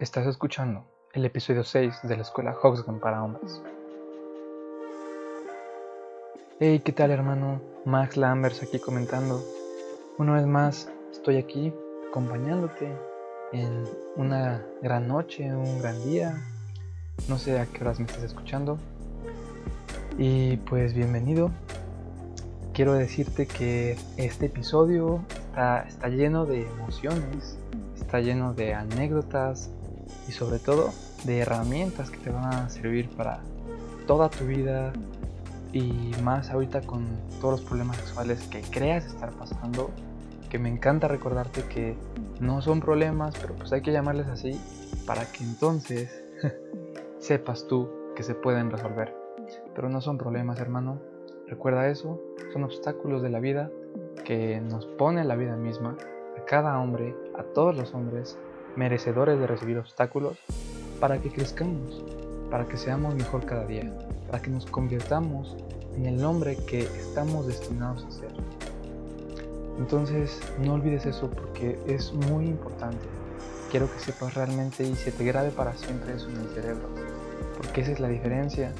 Estás escuchando el episodio 6 de la escuela Hoxgan para hombres. Hey, ¿qué tal hermano? Max Lambers aquí comentando. Una vez más, estoy aquí acompañándote en una gran noche, un gran día. No sé a qué horas me estás escuchando. Y pues bienvenido. Quiero decirte que este episodio está, está lleno de emociones, está lleno de anécdotas y sobre todo de herramientas que te van a servir para toda tu vida y más ahorita con todos los problemas sexuales que creas estar pasando, que me encanta recordarte que no son problemas, pero pues hay que llamarles así para que entonces sepas tú que se pueden resolver. Pero no son problemas, hermano. Recuerda eso, son obstáculos de la vida que nos pone la vida misma a cada hombre, a todos los hombres, merecedores de recibir obstáculos, para que crezcamos, para que seamos mejor cada día, para que nos convirtamos en el hombre que estamos destinados a ser. Entonces, no olvides eso porque es muy importante. Quiero que sepas realmente y se te grabe para siempre eso en el cerebro, porque esa es la diferencia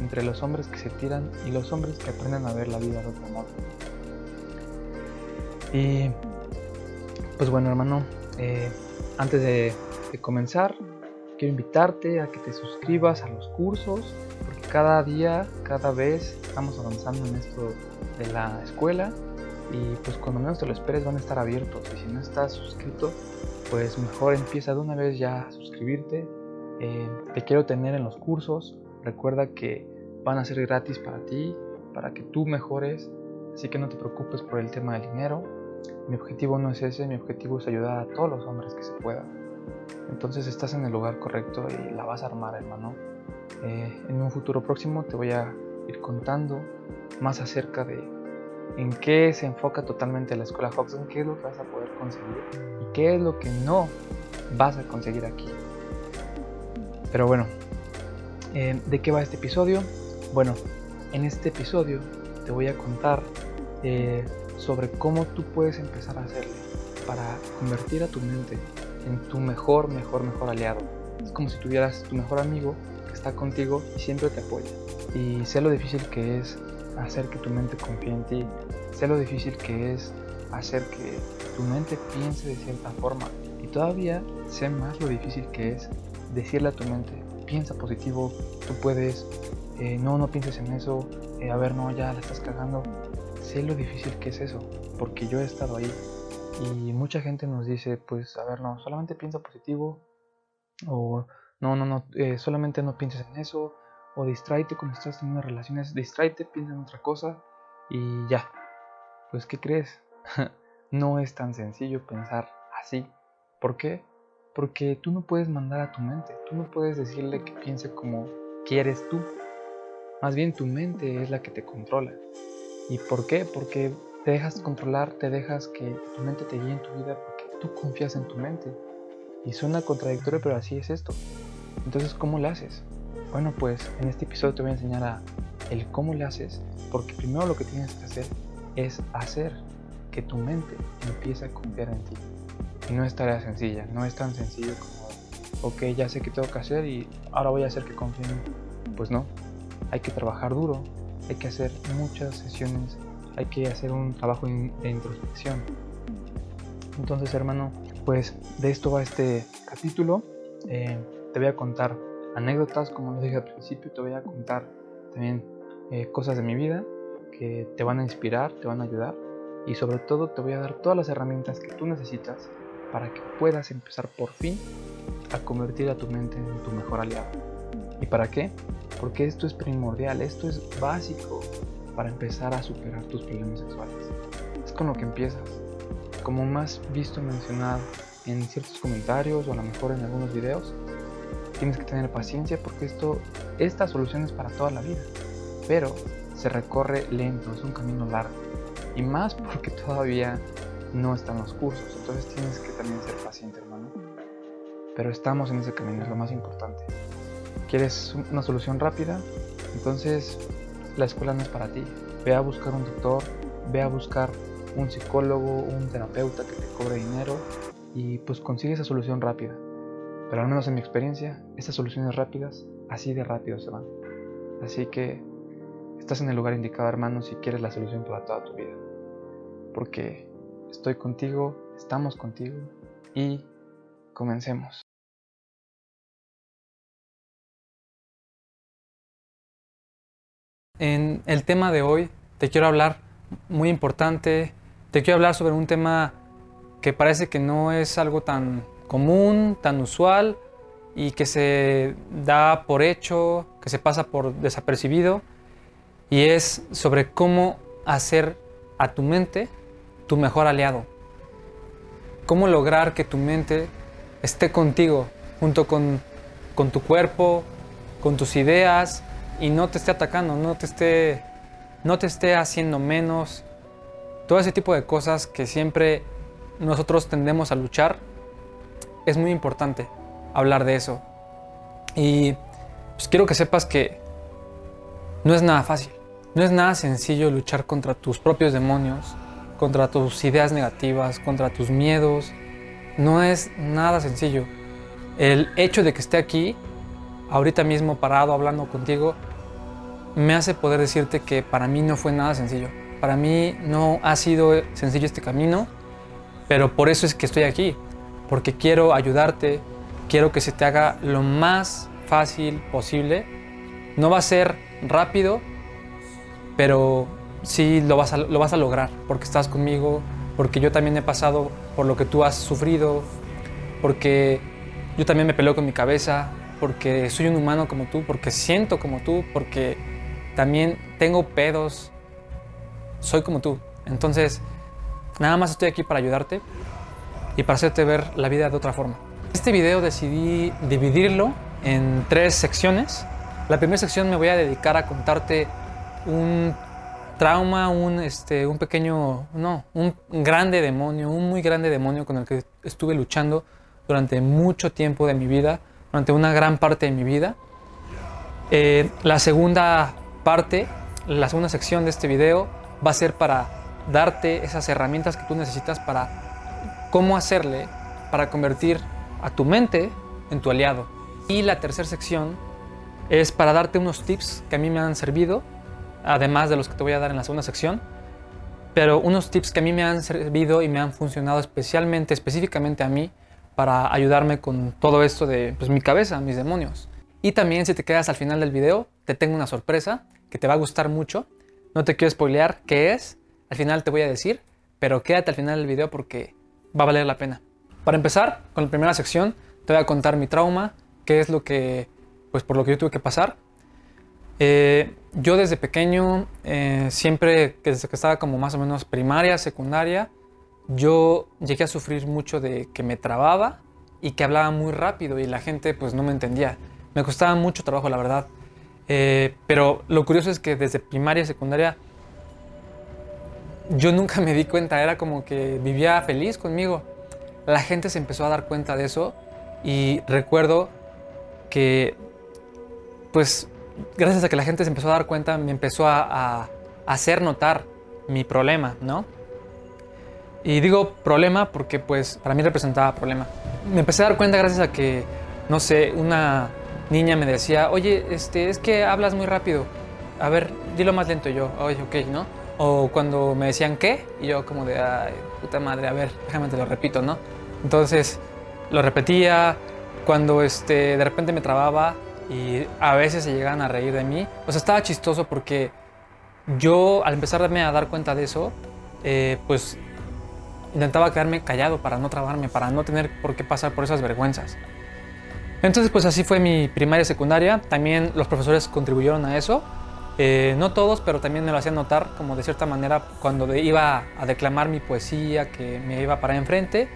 entre los hombres que se tiran y los hombres que aprenden a ver la vida de otro modo. Y pues bueno, hermano, eh, antes de, comenzar, quiero invitarte a que te suscribas a los cursos, porque cada día, cada vez estamos avanzando en esto de la escuela y pues cuando menos te lo esperes van a estar abiertos y si no estás suscrito, pues mejor empieza de una vez ya a suscribirte. Eh, te quiero tener en los cursos, recuerda que van a ser gratis para ti, para que tú mejores, así que no te preocupes por el tema del dinero mi objetivo no es ese, mi objetivo es ayudar a todos los hombres que se pueda. Entonces estás en el lugar correcto y la vas a armar, hermano. Eh, en un futuro próximo te voy a ir contando más acerca de en qué se enfoca totalmente la escuela en qué es lo que vas a poder conseguir y qué es lo que no vas a conseguir aquí. Pero bueno, eh, ¿de qué va este episodio? Bueno, en este episodio te voy a contar eh, sobre cómo tú puedes empezar a hacerle para convertir a tu mente en tu mejor, mejor, mejor aliado. Es como si tuvieras tu mejor amigo que está contigo y siempre te apoya. Y sé lo difícil que es hacer que tu mente confíe en ti. Sé lo difícil que es hacer que tu mente piense de cierta forma. Y todavía sé más lo difícil que es decirle a tu mente, piensa positivo, tú puedes, eh, no, no pienses en eso, eh, a ver, no, ya la estás cagando sé lo difícil que es eso, porque yo he estado ahí y mucha gente nos dice, pues, a ver, no, solamente piensa positivo, o no, no, no, eh, solamente no pienses en eso, o distráete cuando estás teniendo relaciones, distráete, piensa en otra cosa y ya. Pues, ¿qué crees? no es tan sencillo pensar así. ¿Por qué? Porque tú no puedes mandar a tu mente, tú no puedes decirle que piense como quieres tú. Más bien tu mente es la que te controla. ¿Y por qué? Porque te dejas controlar, te dejas que tu mente te guíe en tu vida porque tú confías en tu mente. Y suena contradictorio, pero así es esto. Entonces, ¿cómo le haces? Bueno, pues en este episodio te voy a enseñar el cómo le haces, porque primero lo que tienes que hacer es hacer que tu mente empiece a confiar en ti. Y no es tarea sencilla, no es tan sencillo como, ok, ya sé qué tengo que hacer y ahora voy a hacer que confíen. Pues no, hay que trabajar duro, hay que hacer muchas sesiones, hay que hacer un trabajo de introspección. Entonces, hermano, pues de esto va este capítulo. Eh, te voy a contar anécdotas, como lo dije al principio, te voy a contar también eh, cosas de mi vida que te van a inspirar, te van a ayudar y sobre todo te voy a dar todas las herramientas que tú necesitas para que puedas empezar por fin a convertir a tu mente en tu mejor aliado. ¿Y para qué? Porque esto es primordial, esto es básico para empezar a superar tus problemas sexuales. Es con lo que empiezas. Como más visto mencionado en ciertos comentarios o a lo mejor en algunos videos, tienes que tener paciencia porque esto, esta solución es para toda la vida. Pero se recorre lento, es un camino largo. Y más porque todavía no están los cursos. Entonces tienes que también ser paciente, hermano. Pero estamos en ese camino, es lo más importante. ¿Quieres una solución rápida? Entonces la escuela no es para ti. Ve a buscar un doctor, ve a buscar un psicólogo, un terapeuta que te cobre dinero y pues consigue esa solución rápida. Pero al menos en mi experiencia, estas soluciones rápidas, así de rápido se van. Así que estás en el lugar indicado, hermano, si quieres la solución para toda tu vida. Porque estoy contigo, estamos contigo y comencemos. En el tema de hoy te quiero hablar muy importante, te quiero hablar sobre un tema que parece que no es algo tan común, tan usual y que se da por hecho, que se pasa por desapercibido y es sobre cómo hacer a tu mente tu mejor aliado. Cómo lograr que tu mente esté contigo junto con, con tu cuerpo, con tus ideas y no te esté atacando, no te esté, no te esté haciendo menos. Todo ese tipo de cosas que siempre nosotros tendemos a luchar, es muy importante hablar de eso. Y pues quiero que sepas que no es nada fácil, no es nada sencillo luchar contra tus propios demonios, contra tus ideas negativas, contra tus miedos. No es nada sencillo. El hecho de que esté aquí, ahorita mismo parado hablando contigo, me hace poder decirte que para mí no fue nada sencillo. Para mí no ha sido sencillo este camino, pero por eso es que estoy aquí, porque quiero ayudarte, quiero que se te haga lo más fácil posible. No va a ser rápido, pero sí lo vas a, lo vas a lograr, porque estás conmigo, porque yo también he pasado por lo que tú has sufrido, porque yo también me peleo con mi cabeza, porque soy un humano como tú, porque siento como tú, porque también tengo pedos, soy como tú. Entonces, nada más estoy aquí para ayudarte y para hacerte ver la vida de otra forma. Este video decidí dividirlo en tres secciones. La primera sección me voy a dedicar a contarte un trauma, un, este, un pequeño, no, un grande demonio, un muy grande demonio con el que estuve luchando durante mucho tiempo de mi vida, durante una gran parte de mi vida. Eh, la segunda parte, la segunda sección de este video va a ser para darte esas herramientas que tú necesitas para cómo hacerle para convertir a tu mente en tu aliado. Y la tercera sección es para darte unos tips que a mí me han servido, además de los que te voy a dar en la segunda sección, pero unos tips que a mí me han servido y me han funcionado especialmente, específicamente a mí, para ayudarme con todo esto de pues, mi cabeza, mis demonios. Y también si te quedas al final del video, te tengo una sorpresa que te va a gustar mucho. No te quiero spoilear qué es, al final te voy a decir, pero quédate al final del video porque va a valer la pena. Para empezar, con la primera sección, te voy a contar mi trauma, qué es lo que, pues por lo que yo tuve que pasar. Eh, yo desde pequeño, eh, siempre, desde que estaba como más o menos primaria, secundaria, yo llegué a sufrir mucho de que me trababa y que hablaba muy rápido y la gente pues no me entendía. Me costaba mucho trabajo, la verdad. Eh, pero lo curioso es que desde primaria y secundaria yo nunca me di cuenta, era como que vivía feliz conmigo. La gente se empezó a dar cuenta de eso y recuerdo que, pues, gracias a que la gente se empezó a dar cuenta, me empezó a, hacer notar mi problema, ¿no? Y digo problema porque, pues, para mí representaba problema. Me empecé a dar cuenta gracias a que, no sé, una niña me decía, oye, este, es que hablas muy rápido. A ver, dilo más lento yo. Oye, ok, ¿no? O cuando me decían qué, y yo como de, ay, puta madre, a ver, déjame te lo repito, ¿no? Entonces lo repetía, cuando este, de repente me trababa y a veces se llegaban a reír de mí. O sea, estaba chistoso porque yo al empezarme a dar cuenta de eso, eh, pues intentaba quedarme callado para no trabarme, para no tener por qué pasar por esas vergüenzas. Entonces, pues así fue mi primaria y secundaria. También los profesores contribuyeron a eso. Eh, no todos, pero también me lo hacían notar, como de cierta manera, cuando iba a declamar mi poesía, que me iba para enfrente,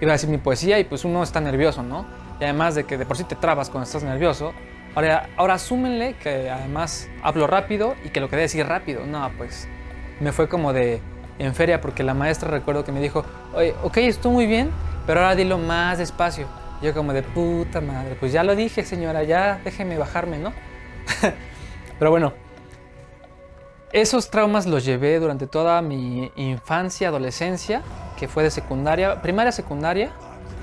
iba a decir mi poesía y pues uno está nervioso, ¿no? Y además de que de por sí te trabas cuando estás nervioso, ahora, ahora asúmenle que además hablo rápido y que lo quería decir rápido. No, pues me fue como de en feria porque la maestra recuerdo que me dijo, oye, ok, estuvo muy bien, pero ahora dilo más despacio. Yo como de puta madre, pues ya lo dije señora, ya déjeme bajarme, ¿no? Pero bueno, esos traumas los llevé durante toda mi infancia, adolescencia, que fue de secundaria, primaria, secundaria,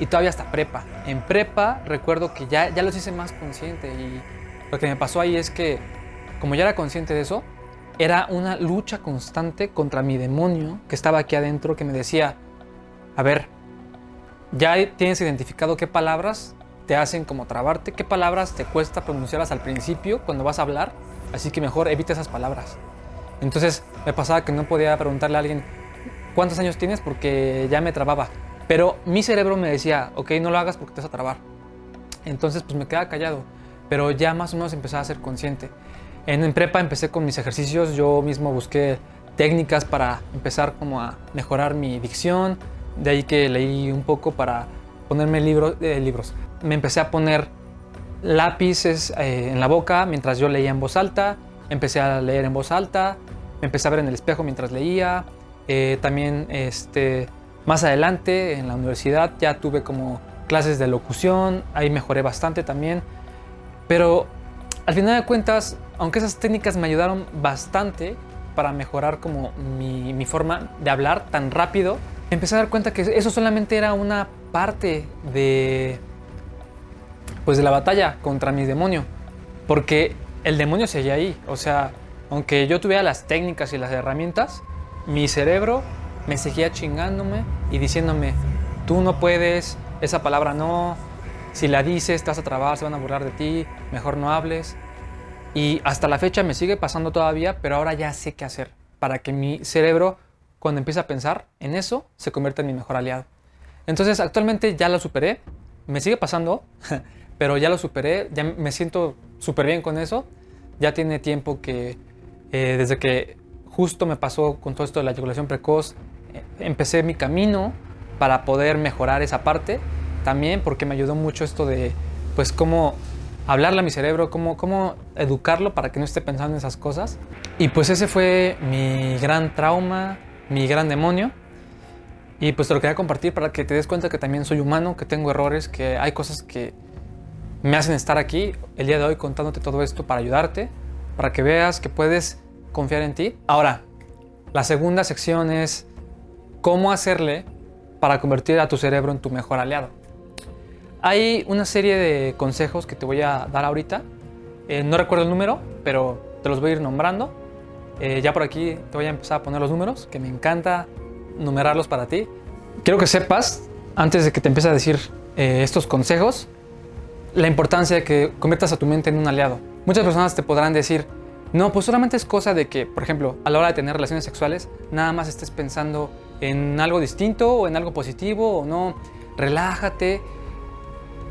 y todavía hasta prepa. En prepa recuerdo que ya, ya los hice más consciente y lo que me pasó ahí es que como ya era consciente de eso, era una lucha constante contra mi demonio que estaba aquí adentro que me decía, a ver, ya tienes identificado qué palabras te hacen como trabarte, qué palabras te cuesta pronunciarlas al principio cuando vas a hablar, así que mejor evita esas palabras. Entonces me pasaba que no podía preguntarle a alguien cuántos años tienes porque ya me trababa. Pero mi cerebro me decía, ok, no lo hagas porque te vas a trabar. Entonces pues me quedaba callado, pero ya más o menos empezaba a ser consciente. En, en prepa empecé con mis ejercicios, yo mismo busqué técnicas para empezar como a mejorar mi dicción, de ahí que leí un poco para ponerme libros, eh, libros. Me empecé a poner lápices eh, en la boca mientras yo leía en voz alta, empecé a leer en voz alta, me empecé a ver en el espejo mientras leía, eh, también este, más adelante en la universidad ya tuve como clases de locución, ahí mejoré bastante también, pero al final de cuentas, aunque esas técnicas me ayudaron bastante para mejorar como mi, forma de hablar tan rápido, empecé a dar cuenta que eso solamente era una parte de pues de la batalla contra mi demonio, porque el demonio seguía ahí, o sea, aunque yo tuviera las técnicas y las herramientas, mi cerebro me seguía chingándome y diciéndome, tú no puedes, esa palabra no, si la dices te a trabar, se van a burlar de ti, mejor no hables. Y hasta la fecha me sigue pasando todavía, pero ahora ya sé qué hacer para que mi cerebro cuando empieza a pensar en eso, se convierte en mi mejor aliado. Entonces, actualmente ya lo superé, me sigue pasando, pero ya lo superé, ya me siento súper bien con eso. Ya tiene tiempo que, eh, desde que justo me pasó con todo esto de la eyaculación precoz, eh, empecé mi camino para poder mejorar esa parte. También porque me ayudó mucho esto de, pues, cómo hablarle a mi cerebro, cómo, cómo educarlo para que no esté pensando en esas cosas. Y pues ese fue mi gran trauma, mi gran demonio. Y pues te lo quería compartir para que te des cuenta que también soy humano, que tengo errores, que hay cosas que me hacen estar aquí el día de hoy contándote todo esto para ayudarte, para que veas que puedes confiar en ti. Ahora, la segunda sección es cómo hacerle para convertir a tu cerebro en tu mejor aliado. Hay una serie de consejos que te voy a dar ahorita. Eh, no recuerdo el número, pero te los voy a ir nombrando eh, ya por aquí te voy a empezar a poner los números, que me encanta numerarlos para ti. Quiero que sepas, antes de que te empiece a decir eh, estos consejos, la importancia de que conviertas a tu mente en un aliado. Muchas personas te podrán decir, no, pues solamente es cosa de que, por ejemplo, a la hora de tener relaciones sexuales, nada más estés pensando en algo distinto o en algo positivo o no, relájate.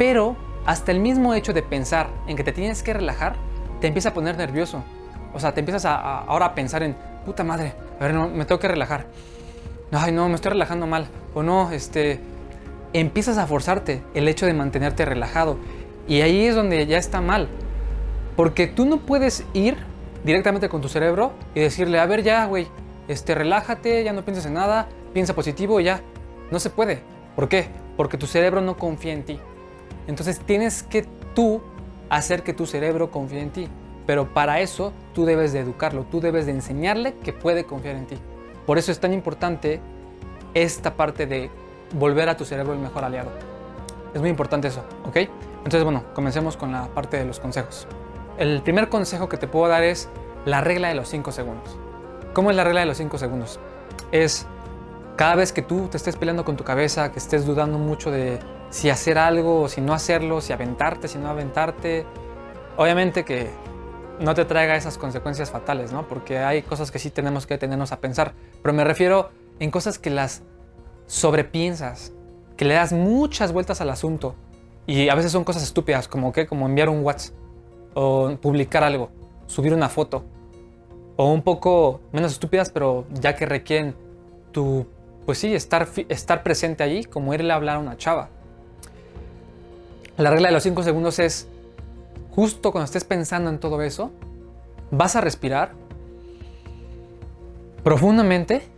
Pero hasta el mismo hecho de pensar en que te tienes que relajar, te empieza a poner nervioso. O sea, te empiezas a, ahora a pensar en, puta madre, a ver, no, me tengo que relajar. Ay, no, me estoy relajando mal. O no, este, empiezas a forzarte el hecho de mantenerte relajado. Y ahí es donde ya está mal. Porque tú no puedes ir directamente con tu cerebro y decirle, a ver, ya, güey, este, relájate, ya no pienses en nada, piensa positivo y ya. No se puede. ¿Por qué? Porque tu cerebro no confía en ti. Entonces tienes que tú hacer que tu cerebro confíe en ti. Pero para eso tú debes de educarlo, tú debes de enseñarle que puede confiar en ti. Por eso es tan importante esta parte de volver a tu cerebro el mejor aliado. Es muy importante eso, ¿ok? Entonces, bueno, comencemos con la parte de los consejos. El primer consejo que te puedo dar es la regla de los 5 segundos. ¿Cómo es la regla de los 5 segundos? Es cada vez que tú te estés peleando con tu cabeza, que estés dudando mucho de si hacer algo o si no hacerlo, si aventarte, si no aventarte, obviamente que no te traiga esas consecuencias fatales, ¿no? Porque hay cosas que sí tenemos que tenernos a pensar. Pero me refiero en cosas que las sobrepiensas, que le das muchas vueltas al asunto. Y a veces son cosas estúpidas, como que, como enviar un WhatsApp, o publicar algo, subir una foto. O un poco menos estúpidas, pero ya que requieren tu, pues sí, estar, estar presente allí, como irle a hablar a una chava. La regla de los 5 segundos es justo cuando estés pensando en todo eso, vas a respirar profundamente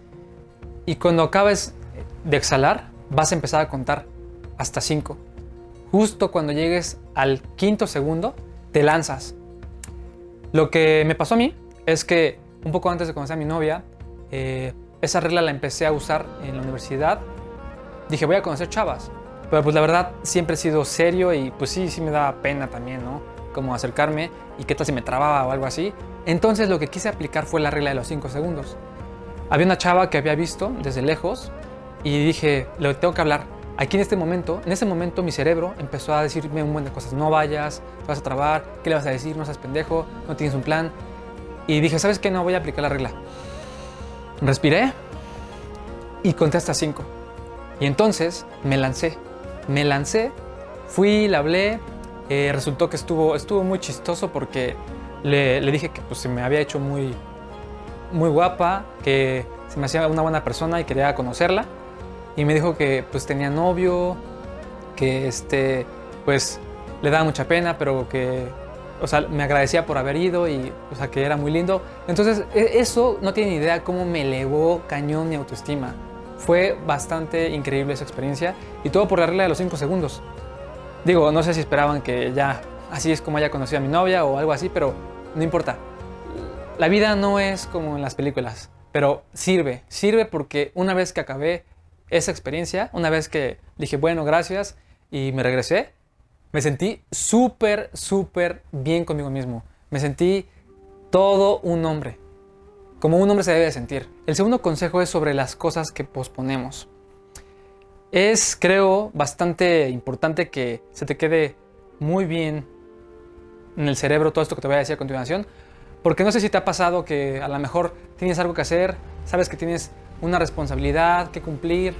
y cuando acabes de exhalar, vas a empezar a contar hasta 5. Justo cuando llegues al quinto segundo, te lanzas. Lo que me pasó a mí es que un poco antes de conocer a mi novia, eh, esa regla la empecé a usar en la universidad. Dije, voy a conocer chavas. Pero pues la verdad siempre he sido serio y pues sí, sí me da pena también, ¿no? Como acercarme y qué tal si me trababa o algo así. Entonces lo que quise aplicar fue la regla de los 5 segundos. Había una chava que había visto desde lejos y dije, le tengo que hablar. Aquí en este momento, en ese momento mi cerebro empezó a decirme un montón de cosas. No vayas, vas a trabar, ¿qué le vas a decir? No seas pendejo, no tienes un plan. Y dije, ¿sabes qué? No voy a aplicar la regla. Respiré y conté hasta 5. Y entonces me lancé me lancé, fui, le hablé, eh, resultó que estuvo, estuvo muy chistoso porque le, dije que pues, se me había hecho muy, muy guapa, que se me hacía una buena persona y quería conocerla. Y me dijo que pues tenía novio, que este, pues le daba mucha pena, pero que, o sea, me agradecía por haber ido y, o sea, que era muy lindo. Entonces, e, eso no tiene idea cómo me elevó cañón mi autoestima. Fue bastante increíble esa experiencia y todo por la regla de los 5 segundos. Digo, no sé si esperaban que ya así es como haya conocido a mi novia o algo así, pero no importa. La vida no es como en las películas, pero sirve, sirve porque una vez que acabé esa experiencia, una vez que dije, bueno, gracias, y me regresé, me sentí súper, súper bien conmigo mismo. Me sentí todo un hombre como un hombre se debe sentir. El segundo consejo es sobre las cosas que posponemos. Es, creo, bastante importante que se te quede muy bien en el cerebro todo esto que te voy a decir a continuación, porque no sé si te ha pasado que a lo mejor tienes algo que hacer, sabes que tienes una responsabilidad que cumplir,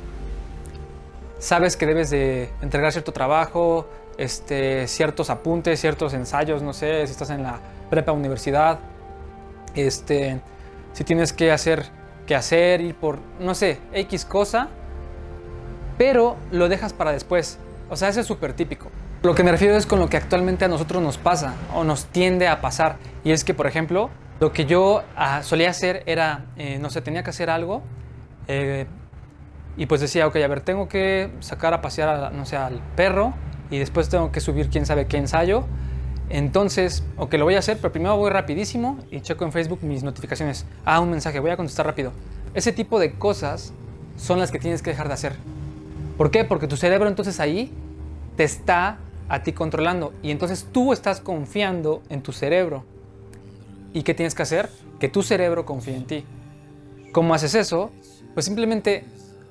sabes que debes de entregar cierto trabajo, este, ciertos apuntes, ciertos ensayos, no sé, si estás en la prepa universidad, este, si tienes que hacer, que hacer, ir por, no sé, X cosa, pero lo dejas para después. O sea, eso es súper típico. Lo que me refiero es con lo que actualmente a nosotros nos pasa o nos tiende a pasar. Y es que, por ejemplo, lo que yo ah, solía hacer era, eh, no sé, tenía que hacer algo eh, y pues decía, ok, a ver, tengo que sacar a pasear, no sé, al perro y después tengo que subir quién sabe qué ensayo entonces, ok, lo voy a hacer, pero primero voy rapidísimo y checo en Facebook mis notificaciones. Ah, un mensaje, voy a contestar rápido. Ese tipo de cosas son las que tienes que dejar de hacer. ¿Por qué? Porque tu cerebro entonces ahí te está a ti controlando y entonces tú estás confiando en tu cerebro. ¿Y qué tienes que hacer? Que tu cerebro confíe en ti. ¿Cómo haces eso? Pues simplemente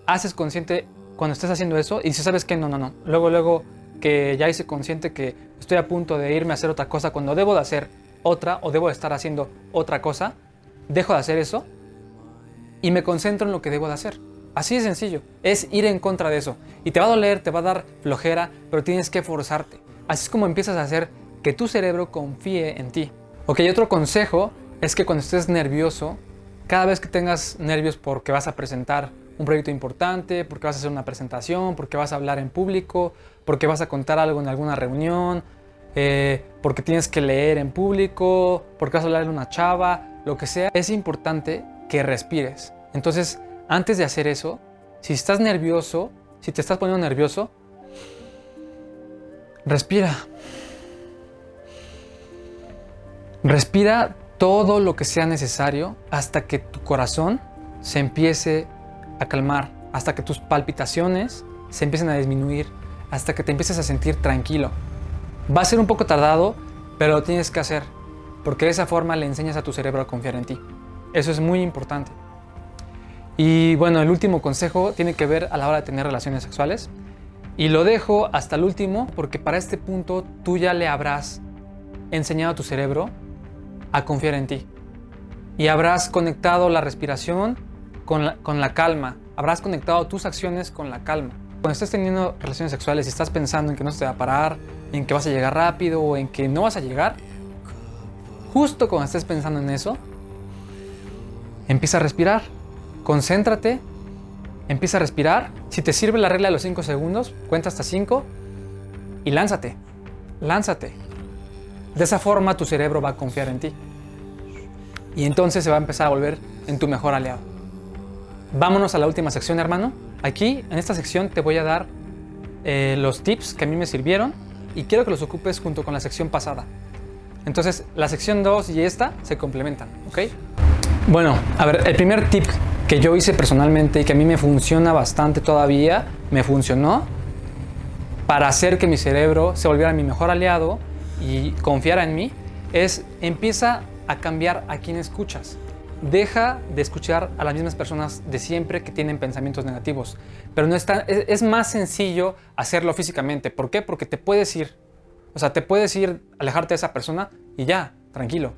haces consciente cuando estés haciendo eso y si sabes que no, no, no. Luego, luego que ya hice consciente que estoy a punto de irme a hacer otra cosa cuando debo de hacer otra o debo de estar haciendo otra cosa, dejo de hacer eso y me concentro en lo que debo de hacer. Así de sencillo, es ir en contra de eso. Y te va a doler, te va a dar flojera, pero tienes que forzarte. Así es como empiezas a hacer que tu cerebro confíe en ti. Ok, otro consejo es que cuando estés nervioso, cada vez que tengas nervios porque vas a presentar un proyecto importante, porque vas a hacer una presentación, porque vas a hablar en público, porque vas a contar algo en alguna reunión, eh, porque tienes que leer en público, porque vas a hablar en una chava, lo que sea, es importante que respires. Entonces, antes de hacer eso, si estás nervioso, si te estás poniendo nervioso, respira. Respira todo lo que sea necesario hasta que tu corazón se empiece a calmar, hasta que tus palpitaciones se empiecen a disminuir, hasta que te empieces a sentir tranquilo. Va a ser un poco tardado, pero lo tienes que hacer, porque de esa forma le enseñas a tu cerebro a confiar en ti. Eso es muy importante. Y bueno, el último consejo tiene que ver a la hora de tener relaciones sexuales. Y lo dejo hasta el último porque para este punto tú ya le habrás enseñado a tu cerebro a confiar en ti. Y habrás conectado la respiración con la, calma. Habrás conectado tus acciones con la calma. Cuando estés teniendo relaciones sexuales y estás pensando en que no se te va a parar, en que vas a llegar rápido o en que no vas a llegar, justo cuando estés pensando en eso, empieza a respirar, concéntrate, empieza a respirar. Si te sirve la regla de los 5 segundos, cuenta hasta 5 y lánzate, lánzate. De esa forma tu cerebro va a confiar en ti. Y entonces se va a empezar a volver en tu mejor aliado. Vámonos a la última sección, hermano. Aquí, en esta sección, te voy a dar eh, los tips que a mí me sirvieron y quiero que los ocupes junto con la sección pasada. Entonces, la sección 2 y esta se complementan, ¿ok? Bueno, a ver, el primer tip que yo hice personalmente y que a mí me funciona bastante todavía, me funcionó, para hacer que mi cerebro se volviera mi mejor aliado y confiara en mí es empieza a cambiar a quién escuchas. Deja de escuchar a las mismas personas de siempre que tienen pensamientos negativos. Pero no está, es, más sencillo hacerlo físicamente. ¿Por qué? Porque te puedes ir. O sea, te puedes ir, alejarte de esa persona y ya, tranquilo.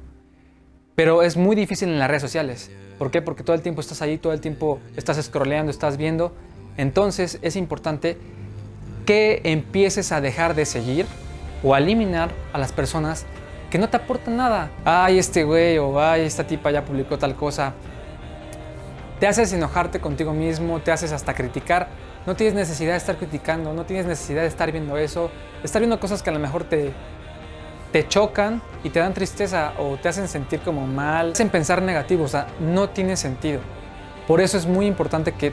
Pero es muy difícil en las redes sociales. ¿Por qué? Porque todo el tiempo estás ahí, todo el tiempo estás scrolleando, estás viendo. Entonces es importante que empieces a dejar de seguir o a eliminar a las personas que no te aportan nada. Ay, este güey o ay, esta tipa ya publicó tal cosa. Te haces enojarte contigo mismo, te haces hasta criticar. No tienes necesidad de estar criticando, no tienes necesidad de estar viendo eso, estar viendo cosas que a lo mejor te, te chocan y te dan tristeza o te hacen sentir como mal, te hacen pensar negativo, o sea, no tiene sentido. Por eso es muy importante que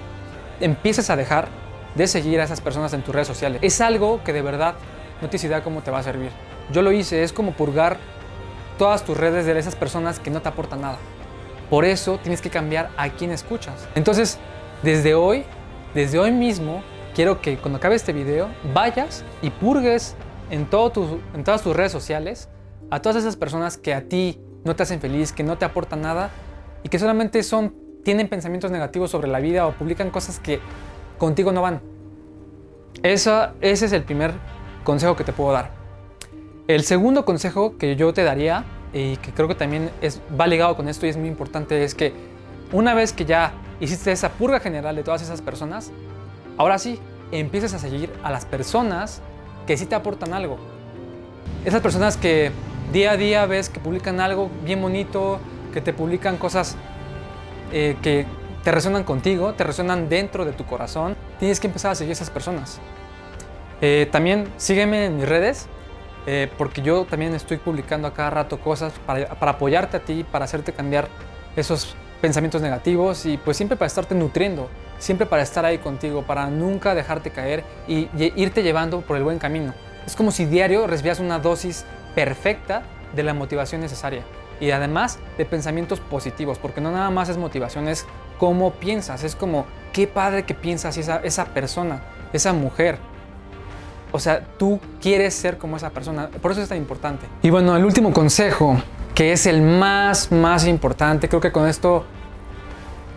empieces a dejar de seguir a esas personas en tus redes sociales. Es algo que de verdad no tienes idea cómo te va a servir. Yo lo hice, es como purgar todas tus redes de esas personas que no te aportan nada. Por eso tienes que cambiar a quién escuchas. Entonces, desde hoy, desde hoy mismo, quiero que cuando acabe este video vayas y purgues en, en todas tus redes sociales a todas esas personas que a ti no te hacen feliz, que no te aportan nada y que solamente son, tienen pensamientos negativos sobre la vida o publican cosas que contigo no van. ese es el primer consejo que te puedo dar. El segundo consejo que yo te daría, y que creo que también es, va ligado con esto y es muy importante, es que una vez que ya hiciste esa purga general de todas esas personas, ahora sí, empieces a seguir a las personas que sí te aportan algo. Esas personas que día a día ves que publican algo bien bonito, que te publican cosas eh, que te resuenan contigo, te resuenan dentro de tu corazón, tienes que empezar a seguir a esas personas. Eh, también sígueme en mis redes, eh, porque yo también estoy publicando a cada rato cosas para, apoyarte a ti, para hacerte cambiar esos pensamientos negativos y pues siempre para estarte nutriendo, siempre para estar ahí contigo, para nunca dejarte caer y, irte llevando por el buen camino. Es como si diario recibías una dosis perfecta de la motivación necesaria y además de pensamientos positivos, porque no nada más es motivación, es cómo piensas, es como qué padre que piensas esa, esa persona, esa mujer, o sea, tú quieres ser como esa persona. Por eso es tan importante. Y bueno, el último consejo, que es el más, más importante, creo que con esto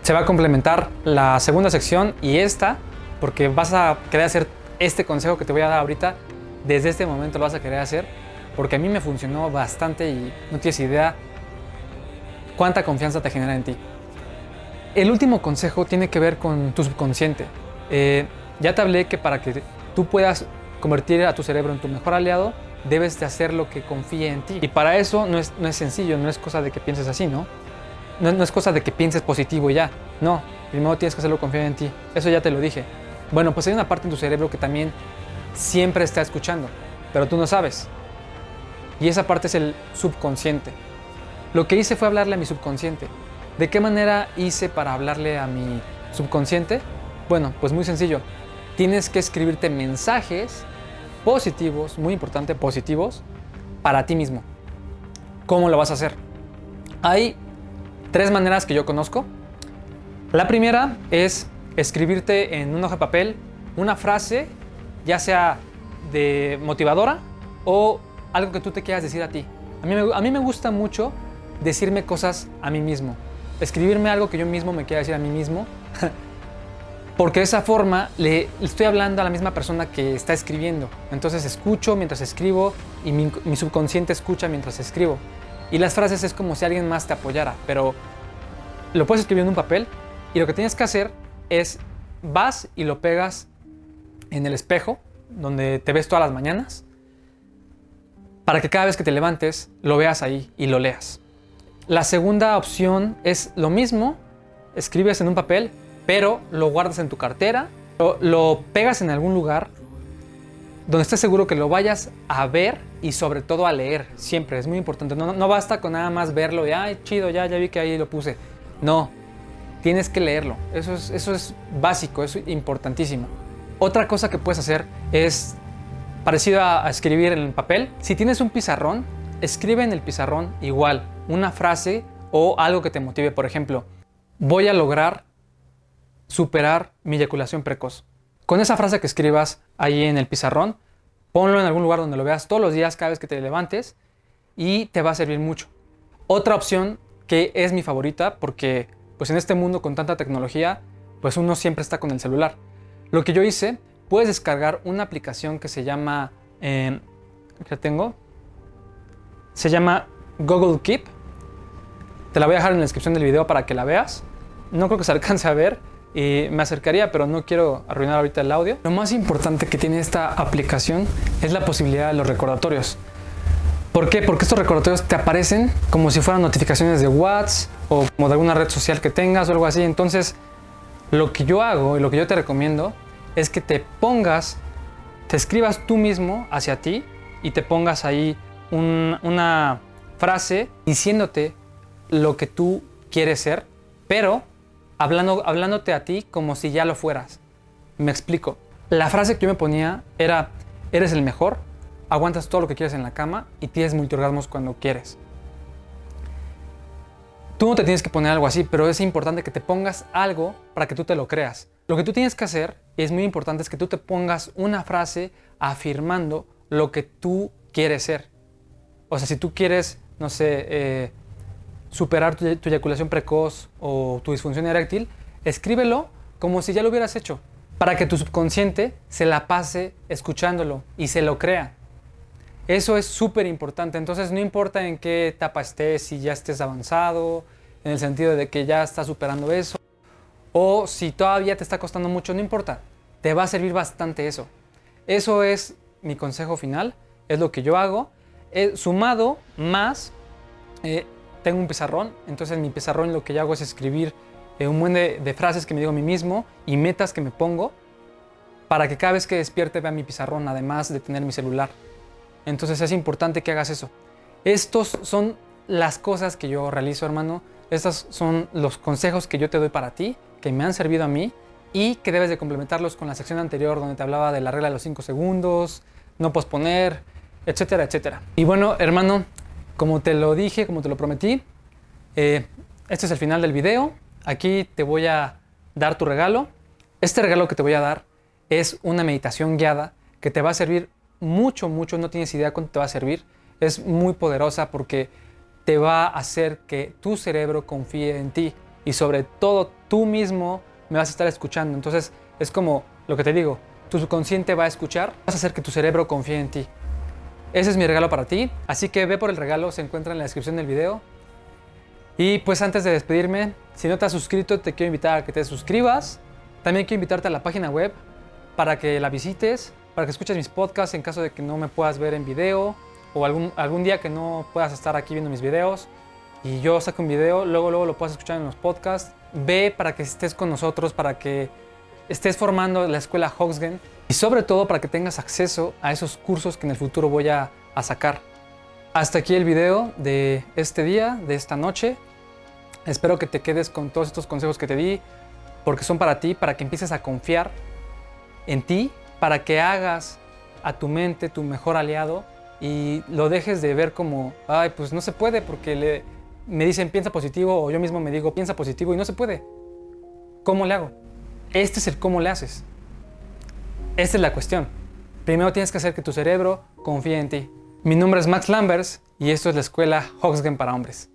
se va a complementar la segunda sección y esta, porque vas a querer hacer este consejo que te voy a dar ahorita, desde este momento lo vas a querer hacer, porque a mí me funcionó bastante y no tienes idea cuánta confianza te genera en ti. El último consejo tiene que ver con tu subconsciente. Eh, ya te hablé que para que tú puedas convertir a tu cerebro en tu mejor aliado, debes de hacer lo que confíe en ti. Y para eso no es, no es sencillo, no es cosa de que pienses así, ¿no? ¿no? No es cosa de que pienses positivo y ya. No, primero tienes que hacerlo confiar en ti. Eso ya te lo dije. Bueno, pues hay una parte en tu cerebro que también siempre está escuchando, pero tú no sabes. Y esa parte es el subconsciente. Lo que hice fue hablarle a mi subconsciente. ¿De qué manera hice para hablarle a mi subconsciente? Bueno, pues muy sencillo. Tienes que escribirte mensajes positivos, muy importante, positivos, para ti mismo. ¿Cómo lo vas a hacer? Hay tres maneras que yo conozco. La primera es escribirte en una hoja de papel una frase, ya sea de motivadora o algo que tú te quieras decir a ti. A mí, a mí me gusta mucho decirme cosas a mí mismo. Escribirme algo que yo mismo me quiera decir a mí mismo porque de esa forma le estoy hablando a la misma persona que está escribiendo. Entonces escucho mientras escribo y mi, subconsciente escucha mientras escribo. Y las frases es como si alguien más te apoyara, pero lo puedes escribir en un papel y lo que tienes que hacer es vas y lo pegas en el espejo donde te ves todas las mañanas para que cada vez que te levantes lo veas ahí y lo leas. La segunda opción es lo mismo, escribes en un papel pero lo guardas en tu cartera, lo, pegas en algún lugar donde estés seguro que lo vayas a ver y sobre todo a leer, siempre, es muy importante. No, basta con nada más verlo y, ay, chido, ya, ya vi que ahí lo puse. No, tienes que leerlo, eso es, eso es básico, es importantísimo. Otra cosa que puedes hacer es parecido a, a escribir en el papel. Si tienes un pizarrón, escribe en el pizarrón igual una frase o algo que te motive. Por ejemplo, voy a lograr superar mi eyaculación precoz. Con esa frase que escribas ahí en el pizarrón, Ponlo en algún lugar donde lo veas todos los días cada vez que te levantes y te va a servir mucho. Otra opción que es mi favorita porque pues en este mundo con tanta tecnología pues uno siempre está con el celular. Lo que yo hice, puedes descargar una aplicación que se llama, eh, ¿qué tengo? Se llama Google Keep. Te la voy a dejar en la descripción del video para que la veas. No creo que se alcance a ver y me acercaría, pero no quiero arruinar ahorita el audio. Lo más importante que tiene esta aplicación es la posibilidad de los recordatorios. ¿Por qué? Porque estos recordatorios te aparecen como si fueran notificaciones de WhatsApp o de alguna red social que tengas o algo así. Entonces, lo que yo hago y lo que yo te recomiendo es que te pongas, te escribas tú mismo hacia ti y te pongas ahí una frase diciéndote lo que tú quieres ser, pero hablando, hablándote a ti como si ya lo fueras. Me explico. La frase que yo me ponía era, eres el mejor, aguantas todo lo que quieres en la cama y tienes multiorgasmos cuando quieres. Tú no te tienes que poner algo así, pero es importante que te pongas algo para que tú te lo creas. Lo que tú tienes que hacer, y es muy importante, es que tú te pongas una frase afirmando lo que tú quieres ser. O sea, si tú quieres, no sé, eh, superar tu, eyaculación precoz o tu disfunción eréctil, escríbelo como si ya lo hubieras hecho, para que tu subconsciente se la pase escuchándolo y se lo crea. Eso es súper importante. Entonces, no importa en qué etapa estés, si ya estés avanzado, en el sentido de que ya estás superando eso, o si todavía te está costando mucho, no importa. Te va a servir bastante eso. Eso es mi consejo final, es lo que yo hago. Eh, sumado más eh, tengo un pizarrón, entonces en mi pizarrón lo que yo hago es escribir eh, un buen de, frases que me digo a mí mismo y metas que me pongo para que cada vez que despierte vea mi pizarrón, además de tener mi celular. Entonces es importante que hagas eso. Estos son las cosas que yo realizo, hermano. Estos son los consejos que yo te doy para ti, que me han servido a mí y que debes de complementarlos con la sección anterior donde te hablaba de la regla de los 5 segundos, no posponer, etcétera, etcétera. Y bueno, hermano, como te lo dije, como te lo prometí, eh, este es el final del video. Aquí te voy a dar tu regalo. Este regalo que te voy a dar es una meditación guiada que te va a servir mucho, mucho. No tienes idea cuánto te va a servir. Es muy poderosa porque te va a hacer que tu cerebro confíe en ti y sobre todo tú mismo me vas a estar escuchando. Entonces es como lo que te digo, tu subconsciente va a escuchar, vas a hacer que tu cerebro confíe en ti. Ese es mi regalo para ti, así que ve por el regalo, se encuentra en la descripción del video. Y pues antes de despedirme, si no te has suscrito, te quiero invitar a que te suscribas. También quiero invitarte a la página web para que la visites, para que escuches mis podcasts en caso de que no me puedas ver en video o algún, algún día que no puedas estar aquí viendo mis videos y yo saco un video, luego, luego lo puedas escuchar en los podcasts. Ve para que estés con nosotros, para que estés formando la escuela Hoxgen y sobre todo para que tengas acceso a esos cursos que en el futuro voy a, sacar. Hasta aquí el video de este día, de esta noche. Espero que te quedes con todos estos consejos que te di, porque son para ti, para que empieces a confiar en ti, para que hagas a tu mente tu mejor aliado y lo dejes de ver como, ay, pues no se puede porque le, me dicen piensa positivo o yo mismo me digo piensa positivo y no se puede. ¿Cómo le hago? Este es el cómo le haces. Esta es la cuestión. Primero tienes que hacer que tu cerebro confíe en ti. Mi nombre es Max Lambers y esto es la escuela Hoxgen para hombres.